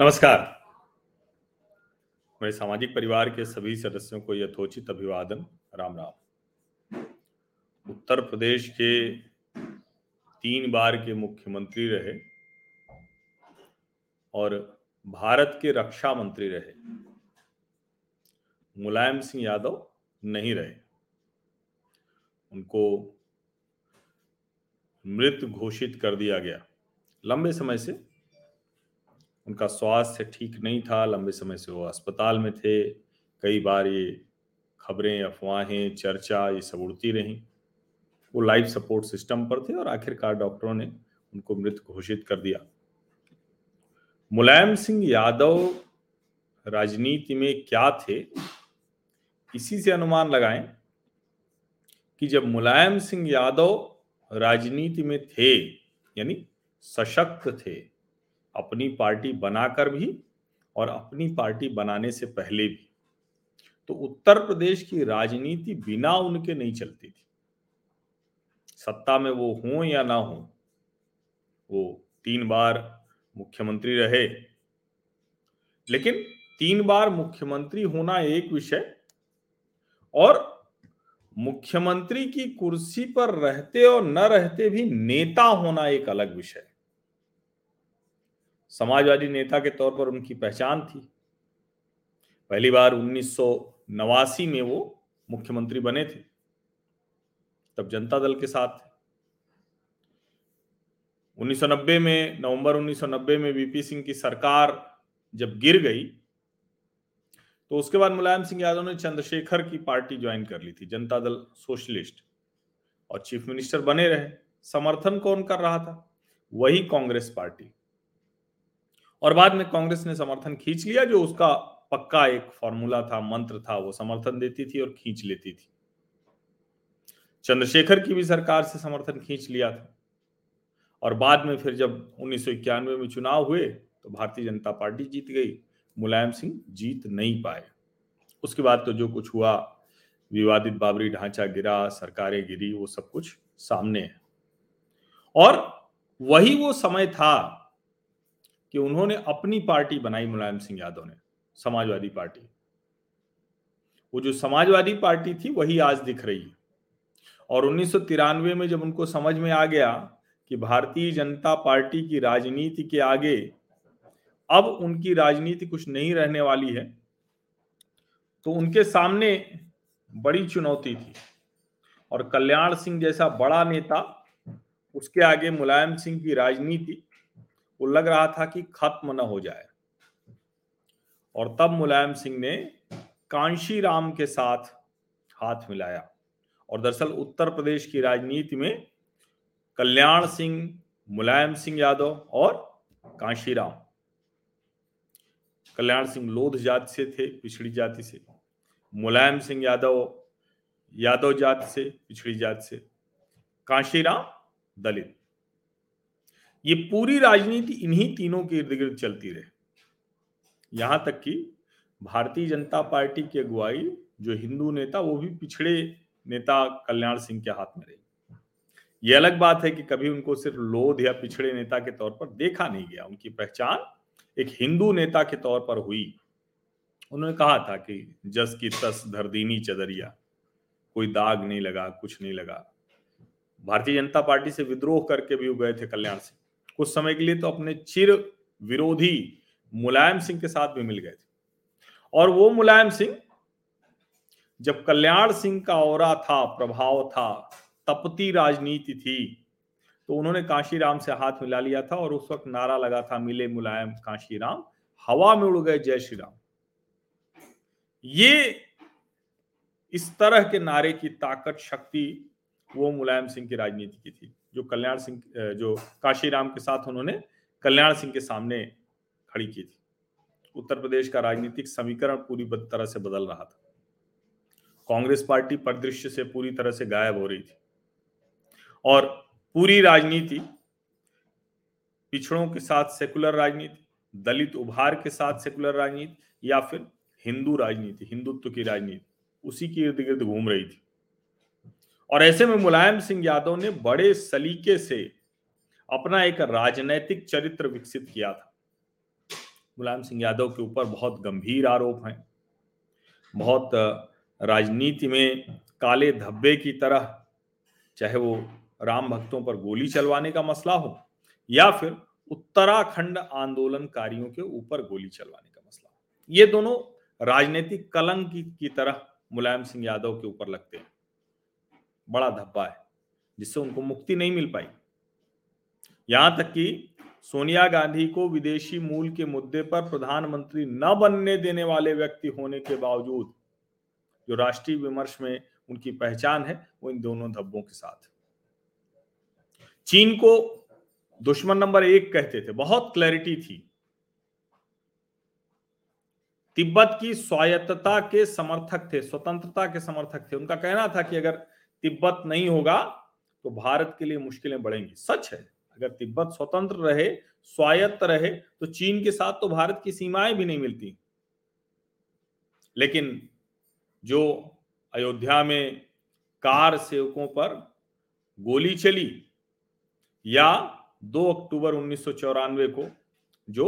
नमस्कार। मेरे सामाजिक परिवार के सभी सदस्यों को यथोचित अभिवादन। राम राम। उत्तर प्रदेश के तीन बार के मुख्यमंत्री रहे और भारत के रक्षा मंत्री रहे। मुलायम सिंह यादव नहीं रहे। उनको मृत घोषित कर दिया गया। लंबे समय से उनका स्वास्थ्य ठीक नहीं था, लंबे समय से वो अस्पताल में थे। कई बार ये खबरें, अफवाहें, चर्चा, ये सब उड़ती रहीं। वो लाइफ सपोर्ट सिस्टम पर थे और आखिरकार डॉक्टरों ने उनको मृत घोषित कर दिया। मुलायम सिंह यादव राजनीति में क्या थे, इसी से अनुमान लगाएँ कि जब मुलायम सिंह यादव राजनीति में थे, यानी सशक्त थे अपनी पार्टी बनाकर भी और अपनी पार्टी बनाने से पहले भी। तो उत्तर प्रदेश की राजनीति बिना उनके नहीं चलती थी। सत्ता में वो हो या ना हो, वो तीन बार मुख्यमंत्री रहे। लेकिन तीन बार मुख्यमंत्री होना एक विषय और मुख्यमंत्री की कुर्सी पर रहते और न रहते भी नेता होना एक अलग विषय। समाजवादी नेता के तौर पर उनकी पहचान थी। पहली बार उन्नीस सौ नवासी में वो मुख्यमंत्री बने थे। तब जनता दल के साथ 1990 में, नवंबर 1990 में वीपी सिंह की सरकार जब गिर गई तो उसके बाद मुलायम सिंह यादव ने चंद्रशेखर की पार्टी ज्वाइन कर ली थी, जनता दल सोशलिस्ट, और चीफ मिनिस्टर बने रहे। समर्थन कौन कर रहा था? वही कांग्रेस पार्टी। और बाद में कांग्रेस ने समर्थन खींच लिया, जो उसका पक्का एक फॉर्मूला था, मंत्र था, वो समर्थन देती थी और खींच लेती थी। चंद्रशेखर की भी सरकार से समर्थन खींच लिया था। और बाद में फिर जब उन्नीस सौ इक्यानवे में चुनाव हुए तो भारतीय जनता पार्टी जीत गई। मुलायम सिंह जीत नहीं पाए। उसके बाद तो जो कुछ हुआ, विवादित बाबरी ढांचा गिरा, सरकारें गिरी, वो सब कुछ सामने है। और वही वो समय था कि उन्होंने अपनी पार्टी बनाई मुलायम सिंह यादव ने, समाजवादी पार्टी। वो जो समाजवादी पार्टी थी, वही आज दिख रही है। और उन्नीस सौ तिरानवे में जब उनको समझ में आ गया कि भारतीय जनता पार्टी की राजनीति के आगे अब उनकी राजनीति कुछ नहीं रहने वाली है तो उनके सामने बड़ी चुनौती थी। और कल्याण सिंह जैसा बड़ा नेता, उसके आगे मुलायम सिंह की राजनीति वो लग रहा था कि खत्म न हो जाए। और तब मुलायम सिंह ने कांशी राम के साथ हाथ मिलाया। और दरअसल उत्तर प्रदेश की राजनीति में कल्याण सिंह, मुलायम सिंह यादव और कांशीराम कल्याण सिंह लोध जाति से थे, पिछड़ी जाति से। मुलायम सिंह यादव यादव जाति से, पिछड़ी जाति से। कांशीराम दलित। ये पूरी राजनीति इन्हीं तीनों के इर्द गिर्द चलती रहे। यहाँ तक कि भारतीय जनता पार्टी की अगुवाई, जो हिंदू नेता, वो भी पिछड़े नेता कल्याण सिंह के हाथ में रही। ये अलग बात है कि कभी उनको सिर्फ़ लोध या पिछड़े नेता के तौर पर देखा नहीं गया। उनकी पहचान एक हिंदू नेता के तौर पर हुई। उन्होंने कहा था कि जस की तस धरदीनी चदरिया, कोई दाग नहीं लगा, कुछ नहीं लगा। भारतीय जनता पार्टी से विद्रोह करके भी गए थे कल्याण सिंह। कुछ समय के लिए तो अपने चिर विरोधी मुलायम सिंह के साथ भी मिल गए थे। और वो मुलायम सिंह, जब कल्याण सिंह का और था, प्रभाव था, तपती राजनीति थी तो उन्होंने काशीराम से हाथ मिला लिया था और उस वक्त नारा लगा था, मिले मुलायम काशीराम, हवा में उड़ गए जय श्री राम। ये इस तरह के नारे की ताकत, शक्ति वो मुलायम सिंह की राजनीति की थी। जो कल्याण सिंह जो काशीराम के साथ उन्होंने कल्याण सिंह के सामने खड़ी की थी। उत्तर प्रदेश का राजनीतिक समीकरण पूरी तरह से बदल रहा था। कांग्रेस पार्टी परिदृश्य से पूरी तरह से गायब हो रही थी। और पूरी राजनीति पिछड़ों के साथ सेकुलर राजनीति, दलित उभार के साथ सेकुलर राजनीति या फिर हिंदू राजनीति, हिंदुत्व की राजनीति, उसी के इर्द गिर्द घूम रही थी। और ऐसे में मुलायम सिंह यादव ने बड़े सलीके से अपना एक राजनैतिक चरित्र विकसित किया था। मुलायम सिंह यादव के ऊपर बहुत गंभीर आरोप हैं। बहुत राजनीति में काले धब्बे की तरह चाहे वो राम भक्तों पर गोली चलवाने का मसला हो या फिर उत्तराखंड आंदोलनकारियों के ऊपर गोली चलवाने का मसला हो। ये दोनों राजनीतिक कलंक की, की तरह मुलायम सिंह यादव के ऊपर लगते हैं। बड़ा धब्बा है, जिससे उनको मुक्ति नहीं मिल पाई। यहाँ तक कि सोनिया गांधी को विदेशी मूल के मुद्दे पर प्रधानमंत्री न बनने देने वाले व्यक्ति होने के बावजूद जो राष्ट्रीय विमर्श में उनकी पहचान है, वो इन दोनों धब्बों के साथ। चीन को दुश्मन नंबर एक कहते थे, बहुत क्लैरिटी थी। तिब्बत की स्वायत्तता के समर्थक थे, स्वतंत्रता के समर्थक थे। उनका कहना था कि अगर तिब्बत नहीं होगा तो भारत के लिए मुश्किलें बढ़ेंगी। सच है, अगर तिब्बत स्वतंत्र रहे, स्वायत्त रहे तो चीन के साथ तो भारत की सीमाएँ भी नहीं मिलती। लेकिन जो अयोध्या में कार सेवकों पर गोली चली, या 2 अक्टूबर उन्नीस सौ चौरानवे को जो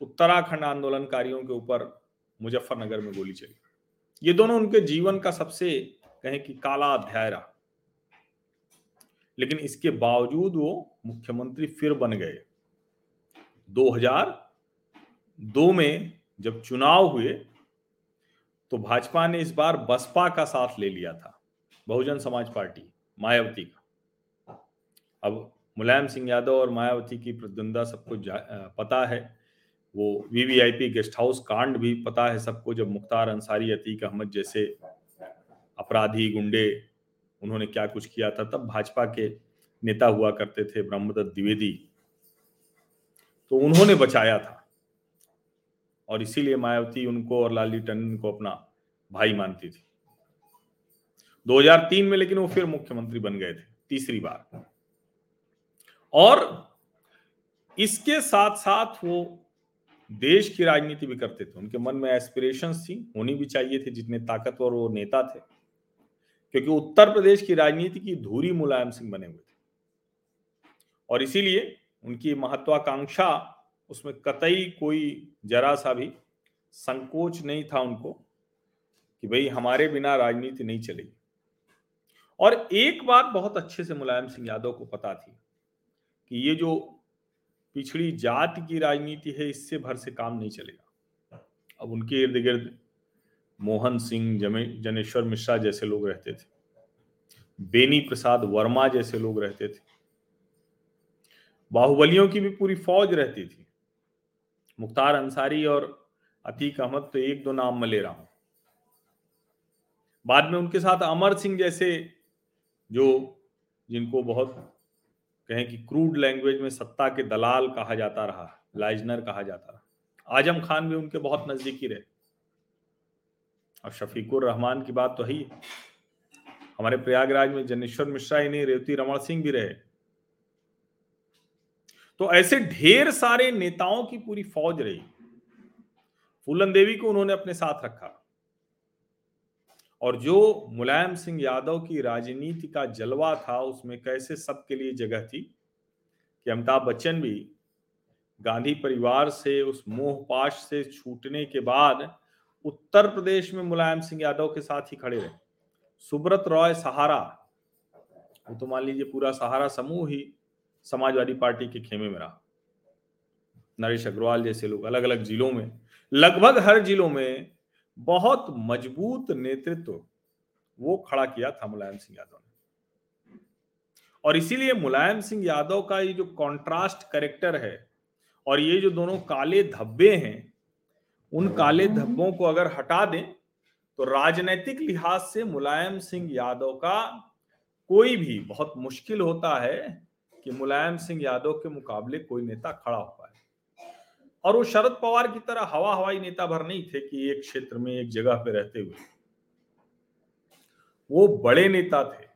उत्तराखंड आंदोलनकारियों के ऊपर मुजफ्फरनगर में गोली चली, ये दोनों उनके जीवन का सबसे कहें कि काला अध्याय रहा लेकिन इसके बावजूद वो मुख्यमंत्री फिर बन गए। 2002 में जब चुनाव हुए तो भाजपा ने इस बार बसपा का साथ ले लिया था, बहुजन समाज पार्टी, मायावती का। अब मुलायम सिंह यादव और मायावती की प्रतिद्वंदा सबको पता है। वो वीवीआईपी गेस्ट हाउस कांड भी पता है सबको, जब मुख्तार अंसारी, अतीक अहमद जैसे अपराधी गुंडे, उन्होंने क्या कुछ किया था? तब भाजपा के नेता हुआ करते थे ब्रह्मदत्त द्विवेदी। तो उन्होंने बचाया था। और इसीलिए मायावती उनको और लालजी टंडन को अपना भाई मानती थी। 2003 में लेकिन वो फिर मुख्यमंत्री बन गए थे, तीसरी बार। और इसके साथ साथ वो देश की राजनीति भी करते थे। उनके मन में एस्पिरेशंस थी, होनी भी चाहिए थे, जितने ताकतवर वो नेता थे। क्योंकि उत्तर प्रदेश की राजनीति की धूरी मुलायम सिंह बने हुए थे। और इसीलिए उनकी महत्वाकांक्षा, उसमें कतई कोई जरा सा भी संकोच नहीं था उनको कि भाई हमारे बिना राजनीति नहीं चलेगी। और एक बात बहुत अच्छे से मुलायम सिंह यादव को पता थी कि ये जो पिछड़ी जाति की राजनीति है, इससे भर से काम नहीं चलेगा। अब उनके इर्द गिर्द मोहन सिंह जनेश्वर मिश्रा जैसे लोग रहते थे। बेनी प्रसाद वर्मा जैसे लोग रहते थे। बाहुबलियों की भी पूरी फौज रहती थी। मुख्तार अंसारी और अतीक अहमद तो एक दो नाम में ले रहा हूँ। बाद में उनके साथ अमर सिंह जैसे जो, जिनको बहुत कहें कि क्रूड लैंग्वेज में सत्ता के दलाल कहा जाता रहा, लाइजनर कहा जाता रहा। आज़म खान भी उनके बहुत नजदीकी रहे। अब शफीकुर रहमान की बात तो है हमारे प्रयागराज में जनेश्वर मिश्रा ही नहीं, रेवती रमन सिंह भी रहे। तो ऐसे ढेर सारे नेताओं की पूरी फौज रही। फूलन देवी को उन्होंने अपने साथ रखा। और जो मुलायम सिंह यादव की राजनीति का जलवा था, उसमें कैसे सबके लिए जगह थी कि अमिताभ बच्चन भी गांधी परिवार से, उस मोहपाश से छूटने के बाद उत्तर प्रदेश में मुलायम सिंह यादव के साथ ही खड़े रहे। सुब्रत रॉय, सहारा। वो तो मान लीजिए पूरा सहारा समूह ही समाजवादी पार्टी के खेमे में रहा। नरेश अग्रवाल जैसे लोग अलग अलग जिलों में, लगभग हर जिलों में बहुत मज़बूत नेतृत्व वो खड़ा किया था मुलायम सिंह यादव ने। और इसीलिए मुलायम सिंह यादव का ये जो कंट्रास्ट करेक्टर है और ये जो दोनों काले धब्बे हैं उन काले धब्बों को अगर हटा दें तो राजनैतिक लिहाज से मुलायम सिंह यादव का कोई भी, बहुत मुश्किल होता है कि मुलायम सिंह यादव के मुकाबले कोई नेता खड़ा हो पाए। और वो शरद पवार की तरह हवा हवाई नेता भर नहीं थे कि एक क्षेत्र में एक जगह पे रहते हुए। वो बड़े नेता थे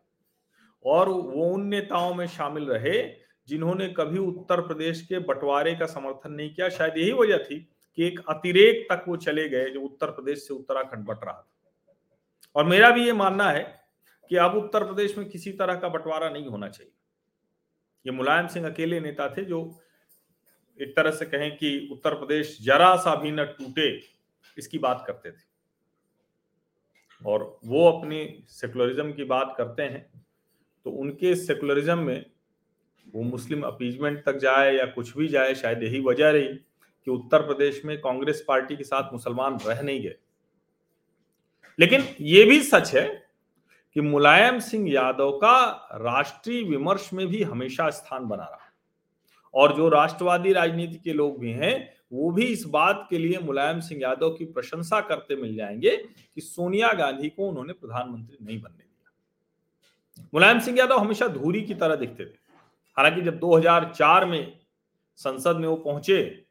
और वो उन नेताओं में शामिल रहे जिन्होंने कभी उत्तर प्रदेश के बंटवारे का समर्थन नहीं किया। शायद यही वजह थी कि एक अतिरेक तक वो चले गए जो उत्तर प्रदेश से उत्तराखंड बट रहा था। और मेरा भी ये मानना है कि अब उत्तर प्रदेश में किसी तरह का बंटवारा नहीं होना चाहिए। ये मुलायम सिंह अकेले नेता थे जो एक तरह से कहें कि उत्तर प्रदेश जरा सा भी न टूटे, इसकी बात करते थे। और वो अपनी सेकुलरिज्म की बात करते हैं तो उनके सेकुलरिज्म में वो मुस्लिम अपीजमेंट तक जाए या कुछ भी जाए, शायद यही वजह रही कि उत्तर प्रदेश में कांग्रेस पार्टी के साथ मुसलमान रह नहीं गए। लेकिन यह भी सच है कि मुलायम सिंह यादव का राष्ट्रीय विमर्श में भी हमेशा स्थान बना रहा। और जो राष्ट्रवादी राजनीति के लोग भी हैं, वो भी इस बात के लिए मुलायम सिंह यादव की प्रशंसा करते मिल जाएँगे कि सोनिया गांधी को उन्होंने प्रधानमंत्री नहीं बनने दिया। मुलायम सिंह यादव हमेशा धूरी की तरह दिखते थे। हालाँकि जब 2004 में संसद में वो पहुँचे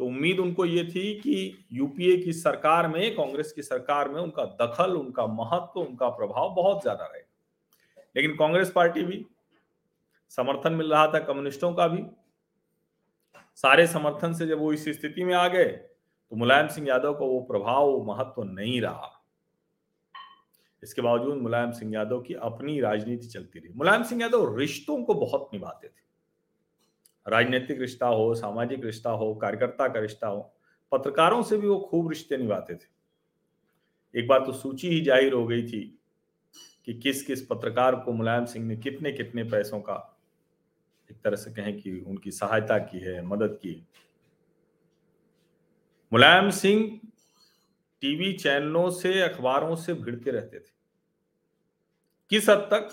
तो उम्मीद उनको ये थी कि यूपीए की सरकार में, कांग्रेस की सरकार में उनका दखल, उनका महत्व, उनका प्रभाव बहुत ज़्यादा रहेगा। लेकिन कांग्रेस पार्टी भी, समर्थन मिल रहा था कम्युनिस्टों का भी। सारे समर्थन से जब वो इस स्थिति में आ गए तो मुलायम सिंह यादव का वो प्रभाव, वो महत्व नहीं रहा। इसके बावजूद मुलायम सिंह यादव की अपनी राजनीति चलती रही। मुलायम सिंह यादव रिश्तों को बहुत निभाते थे। राजनीतिक रिश्ता हो, सामाजिक रिश्ता हो, कार्यकर्ता का रिश्ता हो, पत्रकारों से भी वो खूब रिश्ते निभाते थे। एक बार तो सूची ही ज़ाहिर हो गई थी कि किस किस पत्रकार को मुलायम सिंह ने कितने कितने पैसों का एक तरह से कहें कि उनकी सहायता की है, मदद की है। मुलायम सिंह टीवी चैनलों से, अखबारों से भिड़ते रहते थे। किस हद तक?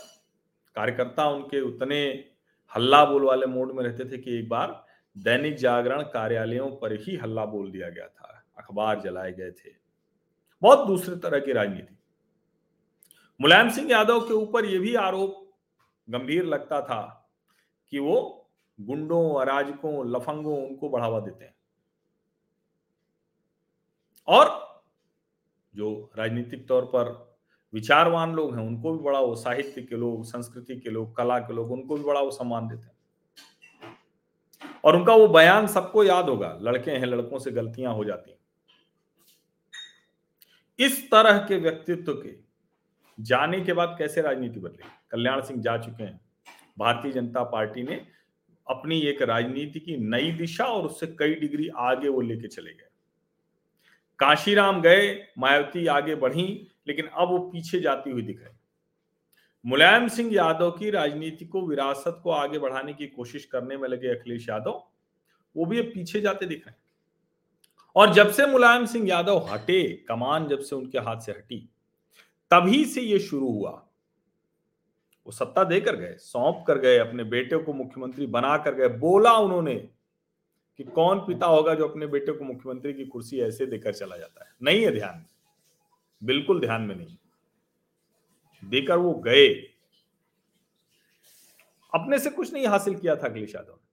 कार्यकर्ता उनके उतने हल्ला बोल वाले मोड में रहते थे कि एक बार दैनिक जागरण कार्यालयों पर ही हल्ला बोल दिया गया था, अखबार जलाए गए थे। बहुत दूसरे तरह की राजनीति। मुलायम सिंह यादव के ऊपर यह भी आरोप गंभीर लगता था कि वो गुंडों, अराजकों, लफंगों उनको बढ़ावा देते हैं। और जो राजनीतिक तौर पर विचारवान लोग हैं, उनको भी बड़ा वो साहित्य के लोग, संस्कृति के लोग, कला के लोग, उनको भी बड़ा वो सम्मान देते हैं। और उनका वो बयान सबको याद होगा, लड़के हैं, लड़कों से गलतियाँ हो जाती हैं। इस तरह के व्यक्तित्व के जाने के बाद कैसे राजनीति बदली कल्याण सिंह जा चुके हैं। भारतीय जनता पार्टी ने अपनी एक राजनीति की नई दिशा और उससे कई डिग्री आगे वो लेके चले गए। काशीराम गए, मायावती आगे बढ़ी लेकिन अब वो पीछे जाती हुई दिख रही। मुलायम सिंह यादव की राजनीति को, विरासत को आगे बढ़ाने की कोशिश करने में लगे अखिलेश यादव, वो भी अब पीछे जाते दिख रहे और जब से मुलायम सिंह यादव हटे, कमान जब से उनके हाथ से हटी, तभी से ये शुरू हुआ। वो सत्ता देकर गए, सौंप कर गए, अपने बेटे को मुख्यमंत्री बना कर गए। बोला उन्होंने कि कौन पिता होगा जो अपने बेटे को मुख्यमंत्री की कुर्सी ऐसे देकर चला जाता है। नहीं है ध्यान। बिल्कुल ध्यान में नहीं। देकर वो गए। अपने से कुछ नहीं हासिल किया था अखिलेश यादव ने।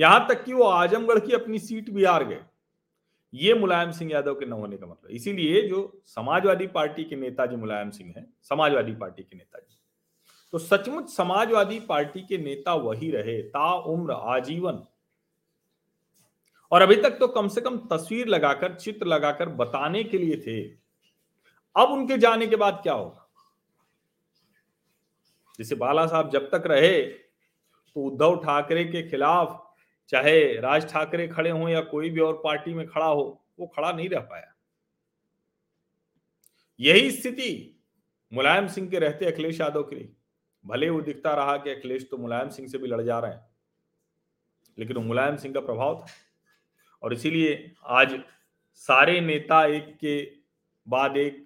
यहाँ तक कि वो आजमगढ़ की अपनी सीट भी हार गए। ये मुलायम सिंह यादव के न होने का मतलब। इसीलिए जो समाजवादी पार्टी के नेता नेताजी मुलायम सिंह हैं, समाजवादी पार्टी के नेताजी। तो सचमुच समाजवादी पार्टी के नेता वही रहे, ता उम्र आजीवन। और अभी तक तो कम से कम तस्वीर लगाकर, चित्र लगाकर बताने के लिए थे। अब उनके जाने के बाद क्या होगा? जैसे बाला साहब जब तक रहे तो उद्धव ठाकरे के खिलाफ चाहे राज ठाकरे खड़े हों या कोई भी और पार्टी में खड़ा हो, वो खड़ा नहीं रह पाया। यही स्थिति मुलायम सिंह के रहते अखिलेश यादव के लिए। भले वो दिखता रहा कि अखिलेश तो मुलायम सिंह से भी लड़ जा रहे हैं, लेकिन मुलायम सिंह का प्रभाव था। और इसीलिए आज सारे नेता एक के बाद एक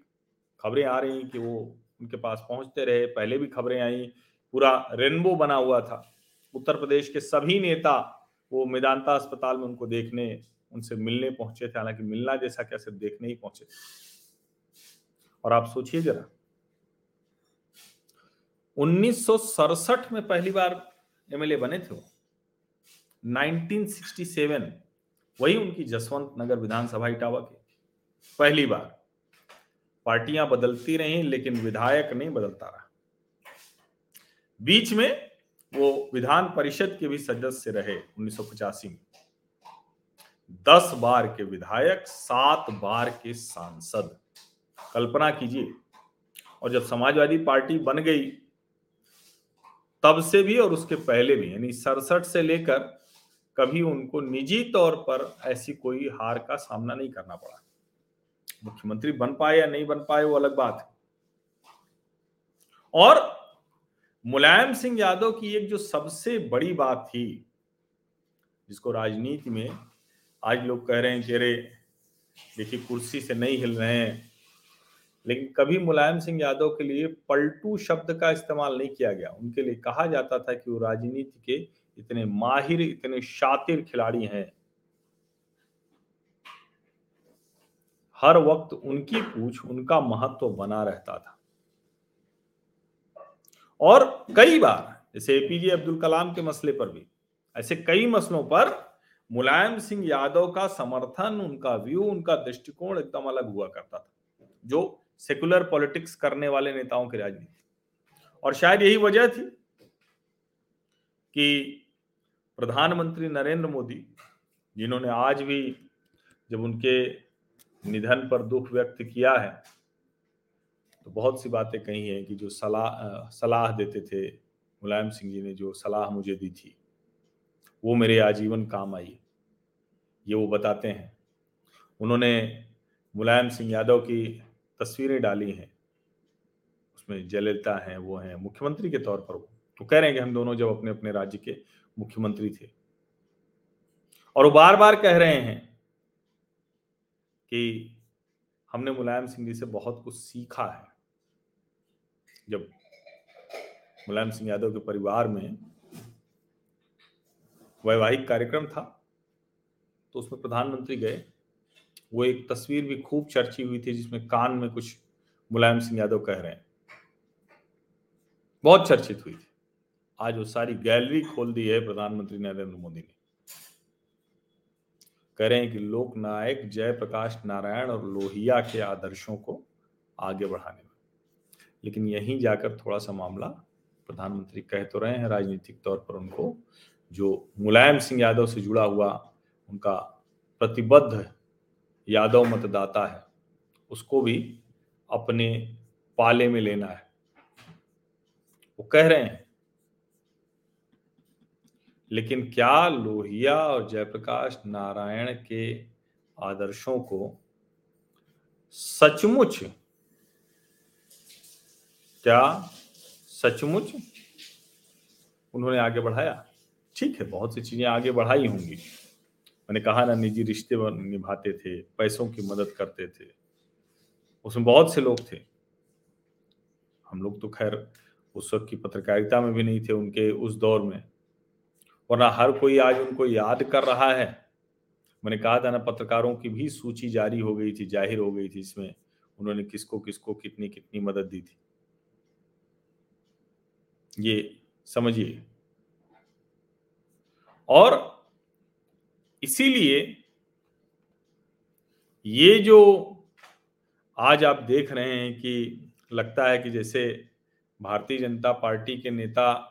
खबरें आ रही कि वो उनके पास पहुँचते रहे, पहले भी खबरें आई, पूरा रेनबो बना हुआ था। उत्तर प्रदेश के सभी नेता वो मेदांता अस्पताल में उनको देखने, उनसे मिलने पहुँचे थे, हालाँकि मिलना जैसा क्या सिर्फ़ देखने ही पहुँचे। और आप सोचिए जरा, उन्नीस सौ सड़सठ में पहली बार एमएलए बने थे वो। 1967 वही उनकी जसवंत नगर विधानसभा, इटावा की, पहली बार। पार्टियाँ बदलती रही, लेकिन विधायक नहीं बदलता रहा। बीच में वो विधान परिषद के भी सदस्य रहे उन्नीस में। दस बार के विधायक, सात बार के सांसद। कल्पना कीजिए, और जब समाजवादी पार्टी बन गई, तब से भी और उसके पहले भी, यानी सड़सठ से लेकर कभी उनको निजी तौर पर ऐसी कोई हार का सामना नहीं करना पड़ा। मुख्यमंत्री बन पाए या नहीं बन पाए, वो अलग बात है। और मुलायम सिंह यादव की एक जो सबसे बड़ी बात थी, जिसको राजनीति में आज लोग कह रहे हैं कि अरे, देखिए कुर्सी से नहीं हिल रहे हैं, लेकिन कभी मुलायम सिंह यादव के लिए पलटू शब्द का इस्तेमाल नहीं किया गया। उनके लिए कहा जाता था कि वो राजनीति के इतने माहिर, इतने शातिर खिलाड़ी हैं। हर वक्त उनकी पूछ उनका महत्व बना रहता था। और कई बार, जैसे एपीजे अब्दुल कलाम के मसले पर भी, ऐसे कई मसलों पर मुलायम सिंह यादव का समर्थन, उनका व्यू उनका दृष्टिकोण एकदम अलग हुआ करता था, जो सेकुलर पॉलिटिक्स करने वाले नेताओं की राजनीति और शायद यही वजह थी कि प्रधानमंत्री नरेंद्र मोदी, जिन्होंने आज भी जब उनके निधन पर दुख व्यक्त किया है। तो बहुत सी बातें कही हैं कि जो सलाह सलाह देते थे, मुलायम सिंह जी ने जो सलाह मुझे दी थी, वो मेरे आजीवन काम आई। ये वो बताते हैं। उन्होंने मुलायम सिंह यादव की तस्वीरें डाली हैं। उसमें जयललिता हैं, वो हैं, मुख्यमंत्री के तौर पर वो। तो कह रहे हैं कि हम दोनों जब अपने अपने राज्य के मुख्यमंत्री थे। और वो बार बार कह रहे हैं कि हमने मुलायम सिंह जी से बहुत कुछ सीखा है। जब मुलायम सिंह यादव के परिवार में वैवाहिक कार्यक्रम था तो उसमें प्रधानमंत्री गए। वो एक तस्वीर भी खूब चर्ची हुई थी, जिसमें कान में कुछ मुलायम सिंह यादव कह रहे हैं। बहुत चर्चित हुई थी। आज वो सारी गैलरी खोल दी है प्रधानमंत्री नरेंद्र मोदी ने। हैं कि लोकनायक जयप्रकाश नारायण और लोहिया के आदर्शों को आगे बढ़ाने में। लेकिन यहीं जाकर थोड़ा सा मामला प्रधानमंत्री कह तो रहे हैं, राजनीतिक तौर पर उनको, जो मुलायम सिंह यादव से जुड़ा हुआ उनका प्रतिबद्ध यादव मतदाता है, उसको भी अपने पाले में लेना है। वो कह रहे हैं लेकिन क्या लोहिया और जयप्रकाश नारायण के आदर्शों को सचमुच, क्या सचमुच उन्होंने आगे बढ़ाया? ठीक है, बहुत सी चीज़ें आगे बढ़ाई होंगी। मैंने कहा ना, निजी रिश्ते निभाते थे, पैसों की मदद करते थे। उसमें बहुत से लोग थे। हम लोग तो खैर, उस वक्त की पत्रकारिता में भी नहीं थे उनके उस दौर में। वरना हर कोई आज उनको याद कर रहा है। मैंने कहा था ना, पत्रकारों की भी सूची जारी हो गई थी, ज़ाहिर हो गई थी इसमें। उन्होंने किसको किसको कितनी कितनी मदद दी थी। ये समझिए। और इसीलिए ये जो आज आप देख रहे हैं कि लगता है कि जैसे भारतीय जनता पार्टी के नेता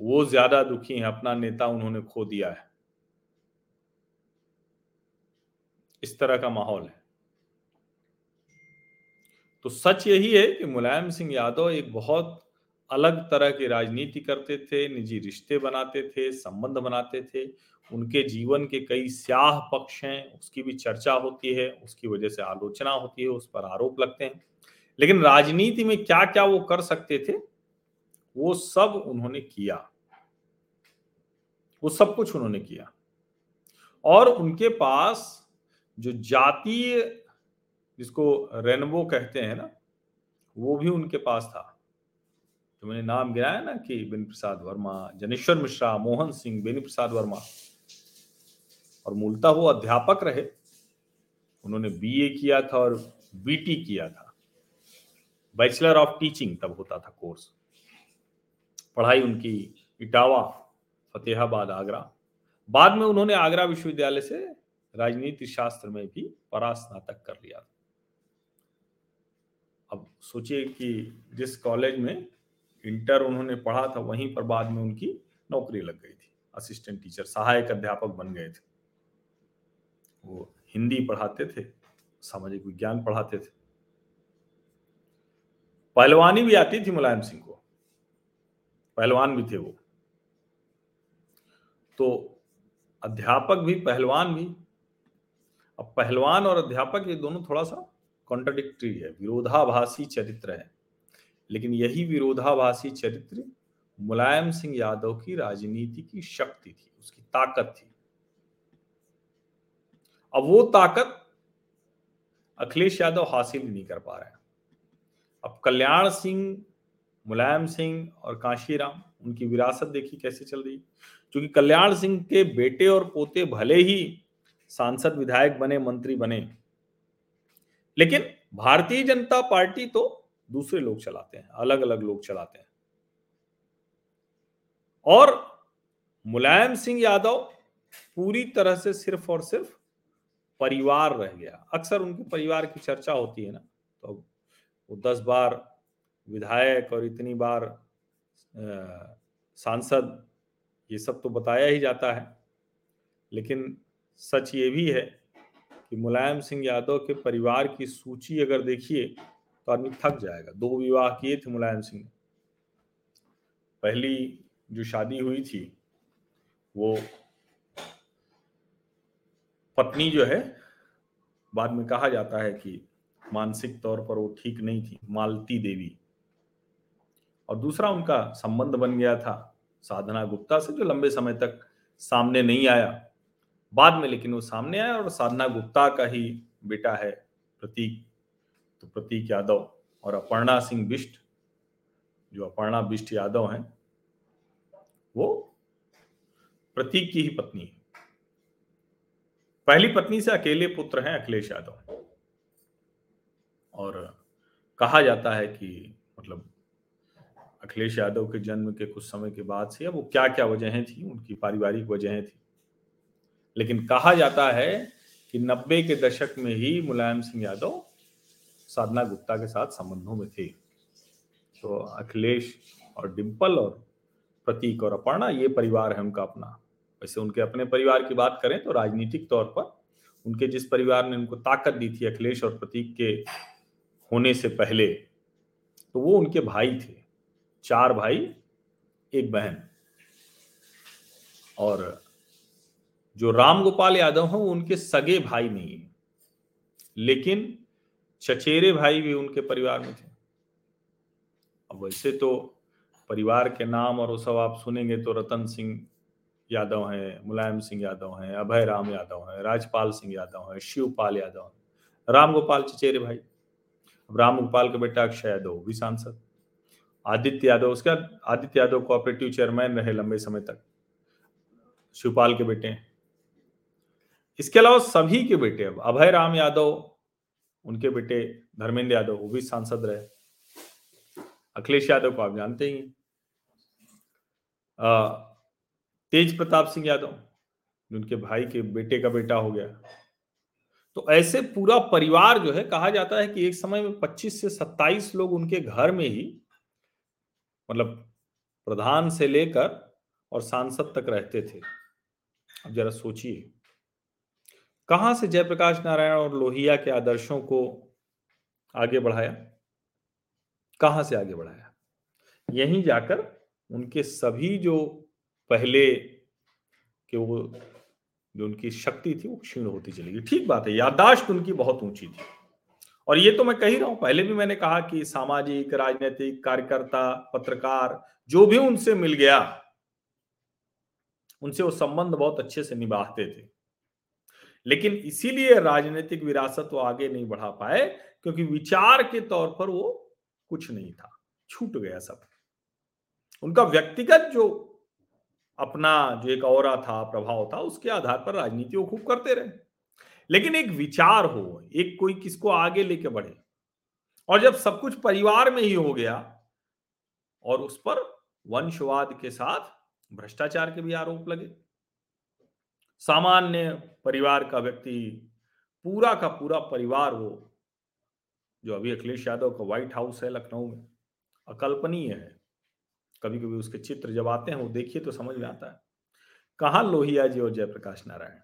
वो ज़्यादा दुखी हैं, अपना नेता उन्होंने खो दिया है। इस तरह का माहौल है। तो सच यही है कि मुलायम सिंह यादव एक बहुत अलग तरह की राजनीति करते थे, निजी रिश्ते बनाते थे, संबंध बनाते थे। उनके जीवन के कई स्याह पक्ष हैं, उसकी भी चर्चा होती है, उसकी वजह से आलोचना होती है, उस पर आरोप लगते हैं। लेकिन राजनीति में क्या क्या वो कर सकते थे, वो सब उन्होंने किया। वो सब कुछ उन्होंने किया। और उनके पास जो जातीय जिसको रेनबो कहते हैं ना, वो भी उनके पास था। तो मैंने नाम गिराया ना कि बेनी प्रसाद वर्मा, जनेश्वर मिश्रा, मोहन सिंह बेनी प्रसाद वर्मा। और मूलतः वो अध्यापक रहे। उन्होंने बीए किया था और बीटी किया था। बैचलर ऑफ़ टीचिंग तब होता था कोर्स। पढ़ाई उनकी इटावा फतेहाबाद, आगरा। बाद में उन्होंने आगरा विश्वविद्यालय से राजनीति शास्त्र में भी परास्नातक कर लिया अब सोचिए कि जिस कॉलेज में इंटर उन्होंने पढ़ा था, वहीं पर बाद में उनकी नौकरी लग गई थी। असिस्टेंट टीचर, सहायक अध्यापक बन गए थे। वो हिंदी पढ़ाते थे, सामाजिक विज्ञान पढ़ाते थे। पहलवानी भी आती थी मुलायम सिंह को। पहलवान भी थे वो। तो अध्यापक भी, पहलवान भी। अब पहलवान और अध्यापक ये दोनों थोड़ा सा कॉन्ट्रडिक्टरी है, विरोधाभासी चरित्र है। लेकिन यही विरोधाभासी चरित्र मुलायम सिंह यादव की राजनीति की शक्ति थी, उसकी ताकत थी। अब वो ताकत अखिलेश यादव हासिल नहीं कर पा रहे हैं। अब कल्याण सिंह, मुलायम सिंह और काशीराम, उनकी विरासत देखी कैसे चल रही। क्योंकि कल्याण सिंह के बेटे और पोते भले ही सांसद विधायक बने, मंत्री बने, लेकिन भारतीय जनता पार्टी तो दूसरे लोग चलाते हैं अलग अलग लोग चलाते हैं। और मुलायम सिंह यादव पूरी तरह से सिर्फ़ और सिर्फ़ परिवार रह गया। अक्सर उनके परिवार की चर्चा होती है ना तो वो दस बार विधायक और इतनी बार सांसद ये सब तो बताया ही जाता है। लेकिन सच ये भी है कि मुलायम सिंह यादव के परिवार की सूची अगर देखिए तो आदमी थक जाएगा। दो विवाह किए थे मुलायम सिंह। ने पहली जो शादी हुई थी, वो पत्नी जो है, बाद में कहा जाता है कि मानसिक तौर पर वो ठीक नहीं थी, मालती देवी। और दूसरा उनका संबंध बन गया था। साधना गुप्ता से जो लंबे समय तक सामने नहीं आया, बाद में लेकिन वो सामने आया और साधना गुप्ता का ही बेटा है प्रतीक। तो प्रतीक यादव और अपर्णा सिंह बिष्ट, जो अपर्णा बिष्ट यादव हैं, वो प्रतीक की ही पत्नी है। पहली पत्नी से अकेले पुत्र हैं अखिलेश यादव। और कहा जाता है कि मतलब अखिलेश यादव के जन्म के कुछ समय के बाद से वो क्या क्या वजहें थी, उनकी पारिवारिक वजहें थी। लेकिन कहा जाता है कि नब्बे के दशक में ही मुलायम सिंह यादव साधना गुप्ता के साथ संबंधों में थे। तो अखिलेश और डिम्पल और प्रतीक और अपर्णा, ये परिवार है उनका अपना। वैसे उनके अपने परिवार की बात करें तो राजनीतिक तौर पर उनके जिस परिवार ने उनको ताकत दी थी अखिलेश और प्रतीक के होने से पहले तो वो उनके भाई थे। चार भाई, एक बहन। और जो राम गोपाल यादव हैं उनके सगे भाई नहीं है। लेकिन चचेरे भाई भी उनके परिवार में थे। अब वैसे तो परिवार के नाम और वो सब आप सुनेंगे तो रतन सिंह यादव हैं, मुलायम सिंह यादव हैं, अभय राम यादव हैं, राजपाल सिंह यादव हैं, शिवपाल यादव हैं। राम गोपाल चचेरे भाई। अब राम गोपाल का बेटा अक्षय यादव भी सांसद। आदित्य यादव, उसका आदित्य यादव कोऑपरेटिव चेयरमैन रहे लंबे समय तक। शिवपाल के बेटे इसके अलावा सभी के बेटे अब अभय राम यादव, उनके बेटे धर्मेंद्र यादव, वो भी सांसद रहे। अखिलेश यादव को आप जानते ही तेज प्रताप सिंह यादव उनके भाई के बेटे का बेटा हो गया। तो ऐसे पूरा परिवार जो है, कहा जाता है कि एक समय में 25 से 27 लोग उनके घर में ही मतलब प्रधान से लेकर और सांसद तक रहते थे। अब जरा सोचिए। कहाँ से जयप्रकाश नारायण और लोहिया के आदर्शों को आगे बढ़ाया? कहाँ से आगे बढ़ाया? यहीं जाकर उनके सभी जो पहले के वो, जो उनकी शक्ति थी, वो क्षीण होती चली गई। ठीक बात है, याददाश्त उनकी बहुत ऊँची थी। और ये तो मैं कह ही रहा हूँ, पहले भी मैंने कहा कि सामाजिक, राजनीतिक, कार्यकर्ता, पत्रकार, जो भी उनसे मिल गया, उनसे वो संबंध बहुत अच्छे से निभाते थे। लेकिन इसीलिए राजनीतिक विरासत वो आगे नहीं बढ़ा पाए, क्योंकि विचार के तौर पर वो कुछ नहीं था, छूट गया सब। उनका व्यक्तिगत जो अपना, जो एक और था, प्रभाव था, उसके आधार पर राजनीति वो खूब करते रहे। लेकिन एक विचार हो, एक कोई किसको आगे लेके बढ़े। और जब सब कुछ परिवार में ही हो गया और उस पर वंशवाद के साथ भ्रष्टाचार के भी आरोप लगे, सामान्य परिवार का व्यक्ति, पूरा का पूरा परिवार वो जो अभी अखिलेश यादव का व्हाइट हाउस है लखनऊ में, अकल्पनीय है। कभी कभी उसके चित्र जब आते हैं, वो देखिए तो समझ में आता है। कहा लोहिया जी और जयप्रकाश नारायण?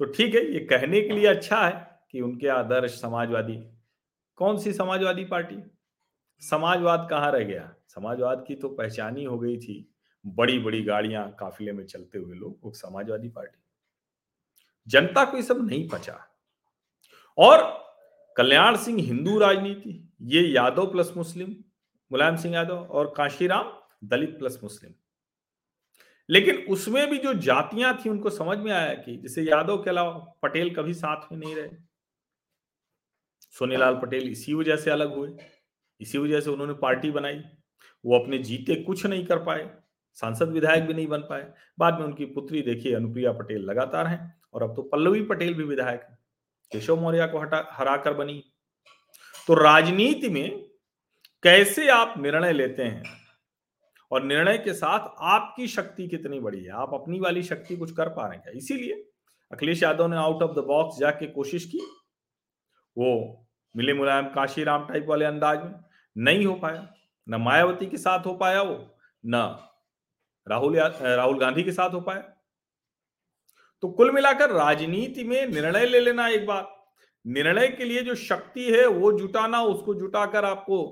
तो ठीक है, ये कहने के लिए अच्छा है कि उनके आदर्श समाजवादी, कौन सी समाजवादी पार्टी? समाजवाद कहाँ रह गया? समाजवाद की तो पहचान ही हो गई थी बड़ी बड़ी गाड़ियाँ काफिले में चलते हुए लोग, वो समाजवादी पार्टी। जनता को ये सब नहीं पचा। और कल्याण सिंह हिंदू राजनीति, ये यादव प्लस मुस्लिम, मुलायम सिंह यादव और काशीराम दलित प्लस मुस्लिम। लेकिन उसमें भी जो जातियाँ थी, उनको समझ में आया कि जैसे यादव के अलावा पटेल कभी साथ में नहीं रहे। सोनीलाल पटेल इसी वजह से अलग हुए, इसी वजह से उन्होंने पार्टी बनाई। वो अपने जीते कुछ नहीं कर पाए, सांसद विधायक भी नहीं बन पाए। बाद में उनकी पुत्री, देखिए, अनुप्रिया पटेल लगातार हैं, और अब तो पल्लवी पटेल भी विधायक है। केशव मौर्य को हटा, हराकर बनी। तो राजनीति में कैसे आप निर्णय लेते हैं? और निर्णय के साथ आपकी शक्ति कितनी बड़ी है? आप अपनी वाली शक्ति कुछ कर पा रहे हैं क्या? इसीलिए अखिलेश यादव ने आउट ऑफ़ द बॉक्स जाके कोशिश की। वो मिले मुलायम काशीराम टाइप वाले अंदाज में नहीं हो पाया। न मायावती के साथ हो पाया वो, न राहुल राहुल गांधी के साथ हो पाया। तो कुल मिलाकर राजनीति में निर्णय ले लेना एक बार। निर्णय के लिए जो शक्ति है वो जुटाना, उसको जुटाकर आपको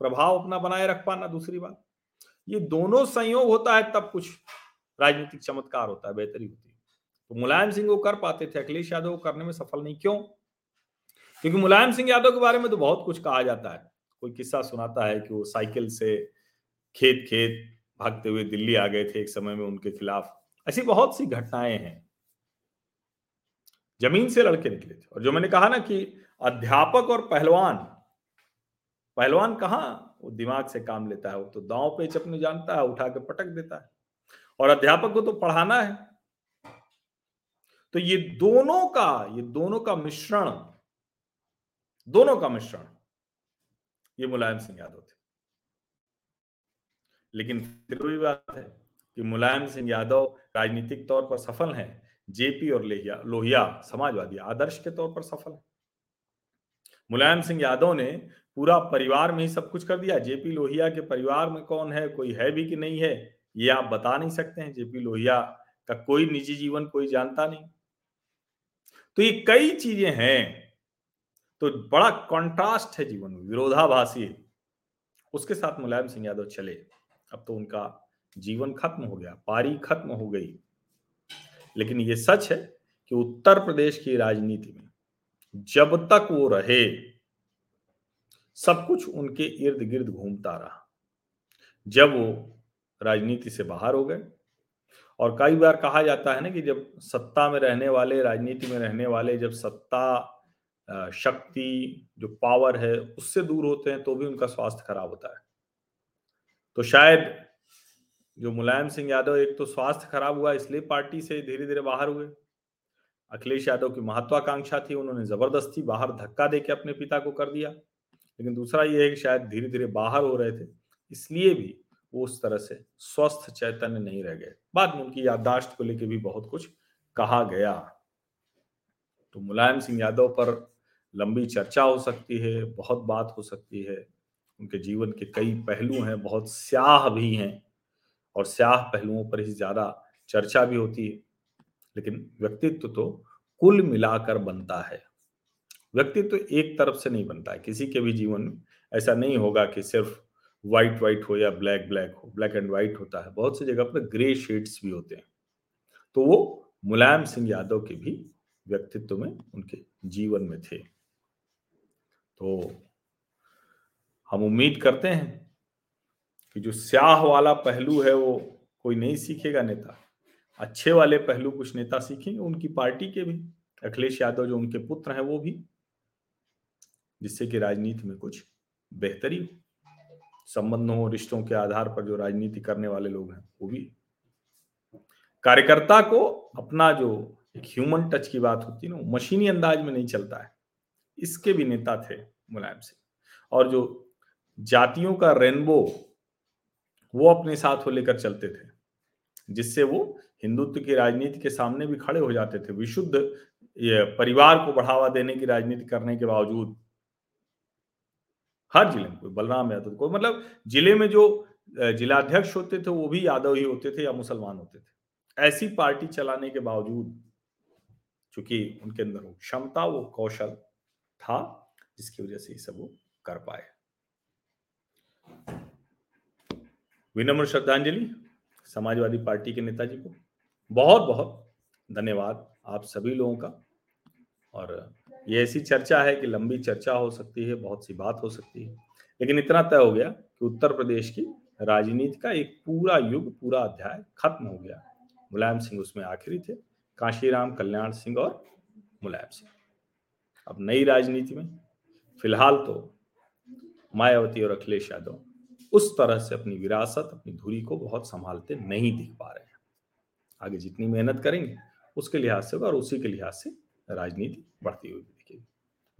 प्रभाव अपना बनाए रख पाना दूसरी बात। ये दोनों संयोग होता है, तब कुछ राजनीतिक चमत्कार होता है, बेहतरी होती है। तो मुलायम सिंह वो कर पाते थे, अखिलेश यादव करने में सफल नहीं, क्यों? क्योंकि मुलायम सिंह यादव के बारे में तो बहुत कुछ कहा जाता है। कोई किस्सा सुनाता है कि वो साइकिल से खेत खेत भागते हुए दिल्ली आ गए थे एक समय में उनके खिलाफ। ऐसी बहुत सी घटनाएँ हैं। ज़मीन से लड़के निकले थे। और जो मैंने कहा ना कि अध्यापक और पहलवान पहलवान कहा वो दिमाग से काम लेता है, वो तो दांव पेच अपने जानता है, उठा के पटक देता है। और अध्यापक को तो पढ़ाना है। तो ये दोनों का, ये दोनों का मिश्रण, दोनों का मिश्रण, ये मुलायम सिंह यादव थे। लेकिन फिर भी बात है कि मुलायम सिंह यादव राजनीतिक तौर पर सफल हैं, जेपी और लोहिया लोहिया समाजवादी आदर्श के तौर पर सफल है। मुलायम सिंह यादव ने पूरा परिवार में ही सब कुछ कर दिया। जेपी लोहिया के परिवार में कौन है? कोई है भी कि नहीं है? ये आप बता नहीं सकते हैं। जेपी लोहिया का कोई निजी जीवन कोई जानता नहीं। तो ये कई चीज़ें हैं। तो बड़ा कॉन्ट्रास्ट है जीवन में, विरोधाभासी उसके साथ मुलायम सिंह यादव चले। अब तो उनका जीवन खत्म हो गया, पारी खत्म हो गई। लेकिन ये सच है कि उत्तर प्रदेश की राजनीति में जब तक वो रहे सब कुछ उनके इर्द गिर्द घूमता रहा। जब वो राजनीति से बाहर हो गए, और कई बार कहा जाता है ना कि जब सत्ता में रहने वाले, राजनीति में रहने वाले जब सत्ता शक्ति, जो पावर है, उससे दूर होते हैं तो भी उनका स्वास्थ्य खराब होता है। तो शायद जो मुलायम सिंह यादव, एक तो स्वास्थ्य खराब हुआ, इसलिए पार्टी से धीरे धीरे बाहर हुए। अखिलेश यादव की महत्वाकांक्षा थी, उन्होंने ज़बरदस्ती बाहर धक्का देके अपने पिता को कर दिया। लेकिन दूसरा ये है कि शायद धीरे धीरे बाहर हो रहे थे, इसलिए भी वो उस तरह से स्वस्थ, चैतन्य नहीं रह गए। बाद में उनकी याददाश्त को लेकर भी बहुत कुछ कहा गया। तो मुलायम सिंह यादव पर लंबी चर्चा हो सकती है, बहुत बात हो सकती है। उनके जीवन के कई पहलू हैं, बहुत स्याह भी हैं और स्याह पहलुओं पर ही ज़्यादा चर्चा भी होती है। लेकिन व्यक्तित्व तो कुल मिलाकर बनता है। व्यक्तित्व तो एक तरफ़ से नहीं बनता है। किसी के भी जीवन में ऐसा नहीं होगा कि सिर्फ़ व्हाइट व्हाइट हो या ब्लैक ब्लैक हो। ब्लैक एंड व्हाइट होता है। बहुत सी जगह पर ग्रे शेड्स भी होते हैं। तो वो मुलायम सिंह यादव के भी व्यक्तित्व में उनके जीवन में थे। तो हम उम्मीद करते हैं कि जो स्याह वाला पहलू है वो कोई नहीं सीखेगा नेता। अच्छे वाले पहलू कुछ नेता सीखेंगे। उनकी पार्टी के भी। अखिलेश यादव जो उनके पुत्र हैं वो भी जिससे कि राजनीति में कुछ बेहतरी संबंधों रिश्तों के आधार पर जो राजनीति करने वाले लोग हैं, वो भी। कार्यकर्ता को अपना जो एक ह्यूमन टच की बात होती है ना मशीनी अंदाज में नहीं चलता है। इसके भी नेता थे मुलायम सिंह। और जो जातियों का रेनबो वो अपने साथ वो लेकर चलते थे, जिससे वो हिंदुत्व की राजनीति के सामने भी खड़े हो जाते थे। विशुद्ध परिवार को बढ़ावा देने की राजनीति करने के बावजूद हर ज़िले में कोई बलराम यादव कोई मतलब ज़िले में जो जिलाध्यक्ष होते थे, वो भी यादव ही होते थे या मुसलमान होते थे। ऐसी पार्टी चलाने के बावजूद, चूँकि उनके अंदर वो क्षमता, वो कौशल था, जिसकी वजह से ये सब वो कर पाए। विनम्र श्रद्धांजलि, समाजवादी पार्टी के नेताजी को। बहुत बहुत धन्यवाद आप सभी लोगों का, और ये ऐसी चर्चा है कि लंबी चर्चा हो सकती है, बहुत सी बात हो सकती है। लेकिन इतना तय हो गया कि उत्तर प्रदेश की राजनीति का एक पूरा युग, पूरा अध्याय खत्म हो गया। मुलायम सिंह उसमें आखिरी थे, काशीराम कल्याण सिंह और मुलायम सिंह। अब नई राजनीति में फ़िलहाल तो मायावती और अखिलेश यादव उस तरह से अपनी विरासत, अपनी धुरी को बहुत संभालते नहीं दिख पा रहे हैं। आगे जितनी मेहनत करेंगे, उसके लिहाज से और उसी के लिहाज से राजनीति बढ़ती हुई।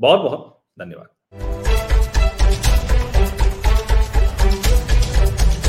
बहुत बहुत धन्यवाद।